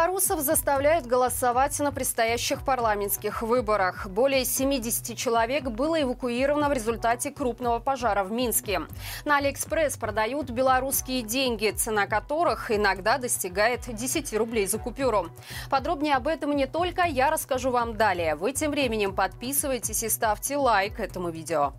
Белорусов заставляют голосовать на предстоящих парламентских выборах. Более 70 человек было эвакуировано в результате крупного пожара в Минске. На Алиэкспресс продают белорусские деньги, цена которых иногда достигает 10 рублей за купюру. Подробнее об этом не только я расскажу вам далее. Вы тем временем подписывайтесь и ставьте лайк этому видео.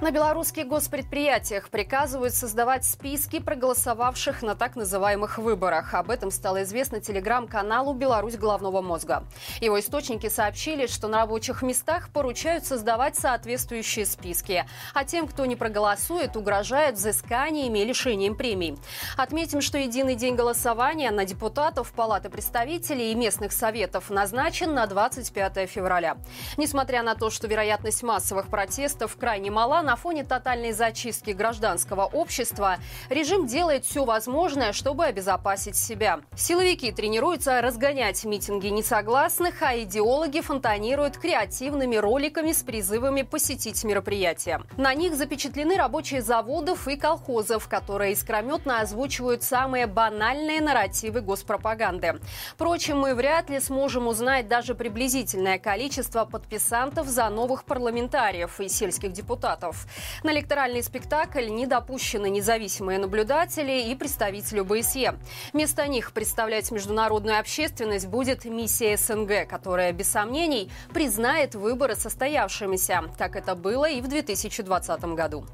На белорусских госпредприятиях приказывают создавать списки проголосовавших на так называемых выборах. Об этом стало известно телеграм-каналу «Беларусь головного мозга». Его источники сообщили, что на рабочих местах поручают создавать соответствующие списки. А тем, кто не проголосует, угрожают взысканиями и лишением премий. Отметим, что единый день голосования на депутатов Палаты представителей и местных советов назначен на 25 февраля. Несмотря на то, что вероятность массовых протестов крайне мала, на фоне тотальной зачистки гражданского общества режим делает все возможное, чтобы обезопасить себя. Силовики тренируются разгонять митинги несогласных, а идеологи фонтанируют креативными роликами с призывами посетить мероприятия. На них запечатлены рабочие заводов и колхозов, которые искрометно озвучивают самые банальные нарративы госпропаганды. Впрочем, мы вряд ли сможем узнать даже приблизительное количество подписантов за новых парламентариев и сельских депутатов. На электоральный спектакль не допущены независимые наблюдатели и представители ОБСЕ. Вместо них представлять международную общественность будет миссия СНГ, которая, без сомнений, признает выборы состоявшимися, как это было и в 2020 году.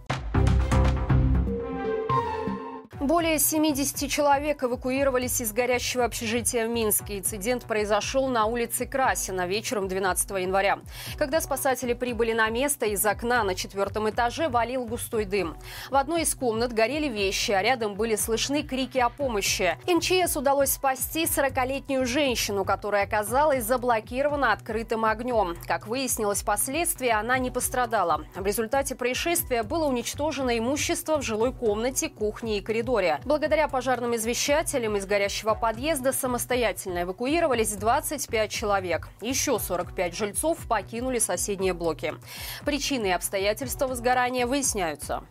Более 70 человек эвакуировались из горящего общежития в Минске. Инцидент произошел на улице Красина вечером 12 января. Когда спасатели прибыли на место, из окна на четвертом этаже валил густой дым. В одной из комнат горели вещи, а рядом были слышны крики о помощи. МЧС удалось спасти 40-летнюю женщину, которая оказалась заблокирована открытым огнем. Как выяснилось впоследствии, она не пострадала. В результате происшествия было уничтожено имущество в жилой комнате, кухне и коридоре коридоре. Благодаря пожарным извещателям из горящего подъезда самостоятельно эвакуировались 25 человек. Еще 45 жильцов покинули соседние блоки. Причины и обстоятельства возгорания выясняются.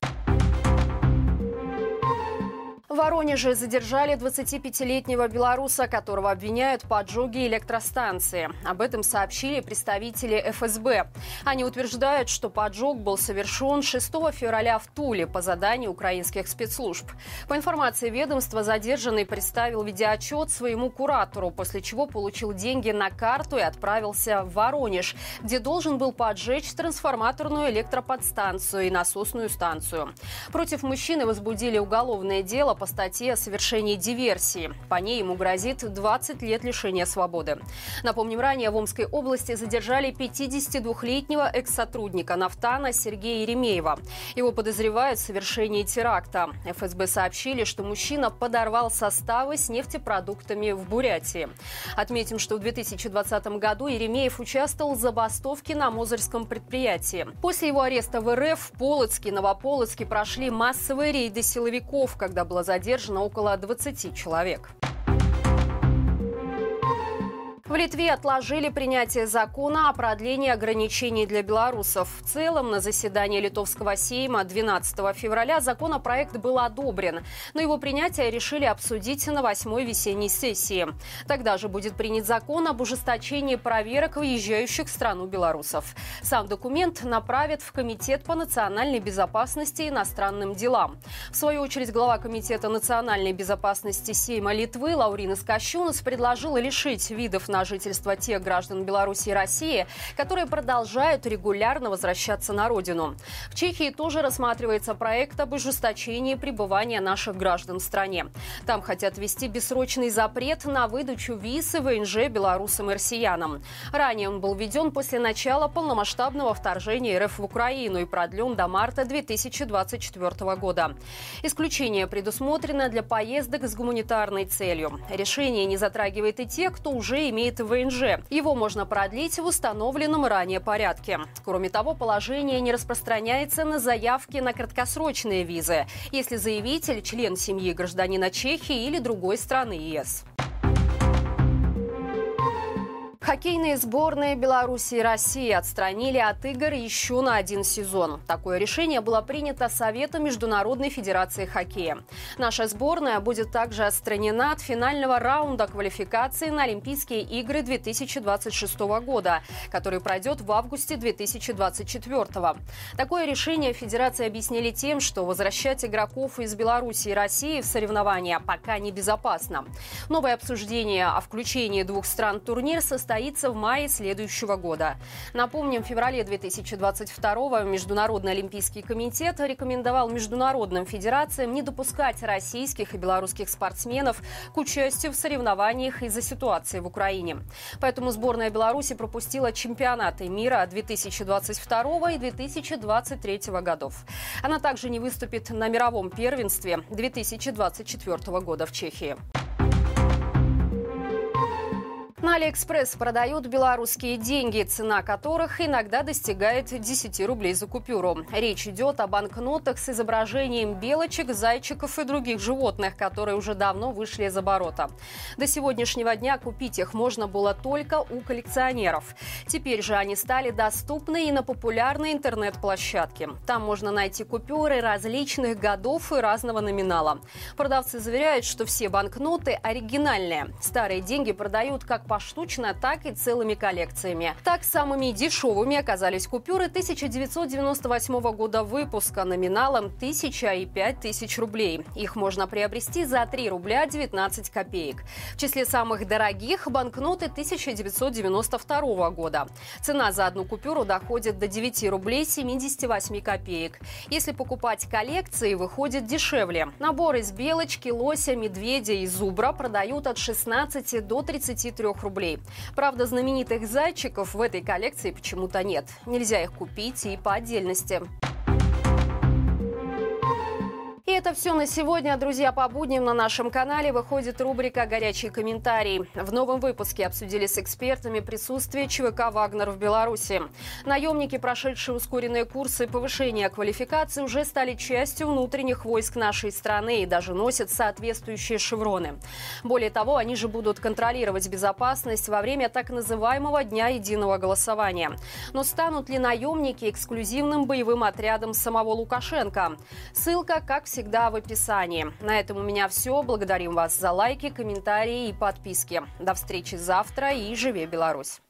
В Воронеже задержали 25-летнего белоруса, которого обвиняют в поджоге электростанции. Об этом сообщили представители ФСБ. Они утверждают, что поджог был совершен 6 февраля в Туле по заданию украинских спецслужб. По информации ведомства, задержанный представил видеоотчет своему куратору, после чего получил деньги на карту и отправился в Воронеж, где должен был поджечь трансформаторную электроподстанцию и насосную станцию. Против мужчины возбудили уголовное дело по статье о совершении диверсии. По ней ему грозит 20 лет лишения свободы. Напомним, ранее в Омской области задержали 52-летнего экс-сотрудника Нафтана Сергея Еремеева. Его подозревают в совершении теракта. ФСБ сообщили, что мужчина подорвал составы с нефтепродуктами в Бурятии. Отметим, что в 2020 году Еремеев участвовал в забастовке на Мозырском предприятии. После его ареста в РФ в Полоцке Новополоцке прошли массовые рейды силовиков, когда было задержано около 20 человек. В Литве отложили принятие закона о продлении ограничений для белорусов. В целом, на заседании Литовского сейма 12 февраля законопроект был одобрен, но его принятие решили обсудить на восьмой весенней сессии. Тогда же будет принят закон об ужесточении проверок выезжающих в страну белорусов. Сам документ направят в Комитет по национальной безопасности и иностранным делам. В свою очередь, глава Комитета национальной безопасности Сейма Литвы Лаурина Скощунас предложила лишить видов на жительство тех граждан Беларуси и России, которые продолжают регулярно возвращаться на родину. В Чехии тоже рассматривается проект об ужесточении пребывания наших граждан в стране. Там хотят ввести бессрочный запрет на выдачу виз и ВНЖ белорусам и россиянам. Ранее он был введен после начала полномасштабного вторжения РФ в Украину и продлен до марта 2024 года. Исключение предусмотрено для поездок с гуманитарной целью. Решение не затрагивает и тех, кто уже имеет имеет ВНЖ. Его можно продлить в установленном ранее порядке. Кроме того, положение не распространяется на заявки на краткосрочные визы, если заявитель – член семьи гражданина Чехии или другой страны ЕС. Хоккейные сборные Беларуси и России отстранили от игр еще на один сезон. Такое решение было принято Советом Международной Федерации Хоккея. Наша сборная будет также отстранена от финального раунда квалификации на Олимпийские игры 2026 года, который пройдет в августе 2024. Такое решение Федерации объяснили тем, что возвращать игроков из Беларуси и России в соревнования пока небезопасно. Новое обсуждение о включении двух стран в турнир состоится состоится в мае следующего года. Напомним, в феврале 2022 Международный олимпийский комитет рекомендовал международным федерациям не допускать российских и белорусских спортсменов к участию в соревнованиях из-за ситуации в Украине. Поэтому сборная Беларуси пропустила чемпионаты мира 2022 и 2023 годов. Она также не выступит на мировом первенстве 2024 года в Чехии. На Алиэкспресс продают белорусские деньги, цена которых иногда достигает 10 рублей за купюру. Речь идет о банкнотах с изображением белочек, зайчиков и других животных, которые уже давно вышли из оборота. До сегодняшнего дня купить их можно было только у коллекционеров. Теперь же они стали доступны и на популярной интернет-площадке. Там можно найти купюры различных годов и разного номинала. Продавцы заверяют, что все банкноты оригинальные. Старые деньги продают как по поштучно, так и целыми коллекциями. Так, самыми дешевыми оказались купюры 1998 года выпуска номиналом 1000 и 5000 рублей. Их можно приобрести за 3 рубля 19 копеек. В числе самых дорогих банкноты 1992 года. Цена за одну купюру доходит до 9 рублей 78 копеек. Если покупать коллекции, выходит дешевле. Набор из белочки, лося, медведя и зубра продают от 16 до 33 рублей. Правда, знаменитых зайчиков в этой коллекции почему-то нет. Нельзя их купить и по отдельности. Это все на сегодня. Друзья, по будням на нашем канале выходит рубрика «Горячие комментарии». В новом выпуске обсудили с экспертами присутствие ЧВК «Вагнер» в Беларуси. Наемники, прошедшие ускоренные курсы повышения квалификации, уже стали частью внутренних войск нашей страны и даже носят соответствующие шевроны. Более того, они же будут контролировать безопасность во время так называемого Дня единого голосования. Но станут ли наемники эксклюзивным боевым отрядом самого Лукашенко? Ссылка, как всегда, всегда в описании. На этом у меня все. Благодарим вас за лайки, комментарии и подписки. До встречи завтра и живи Беларусь!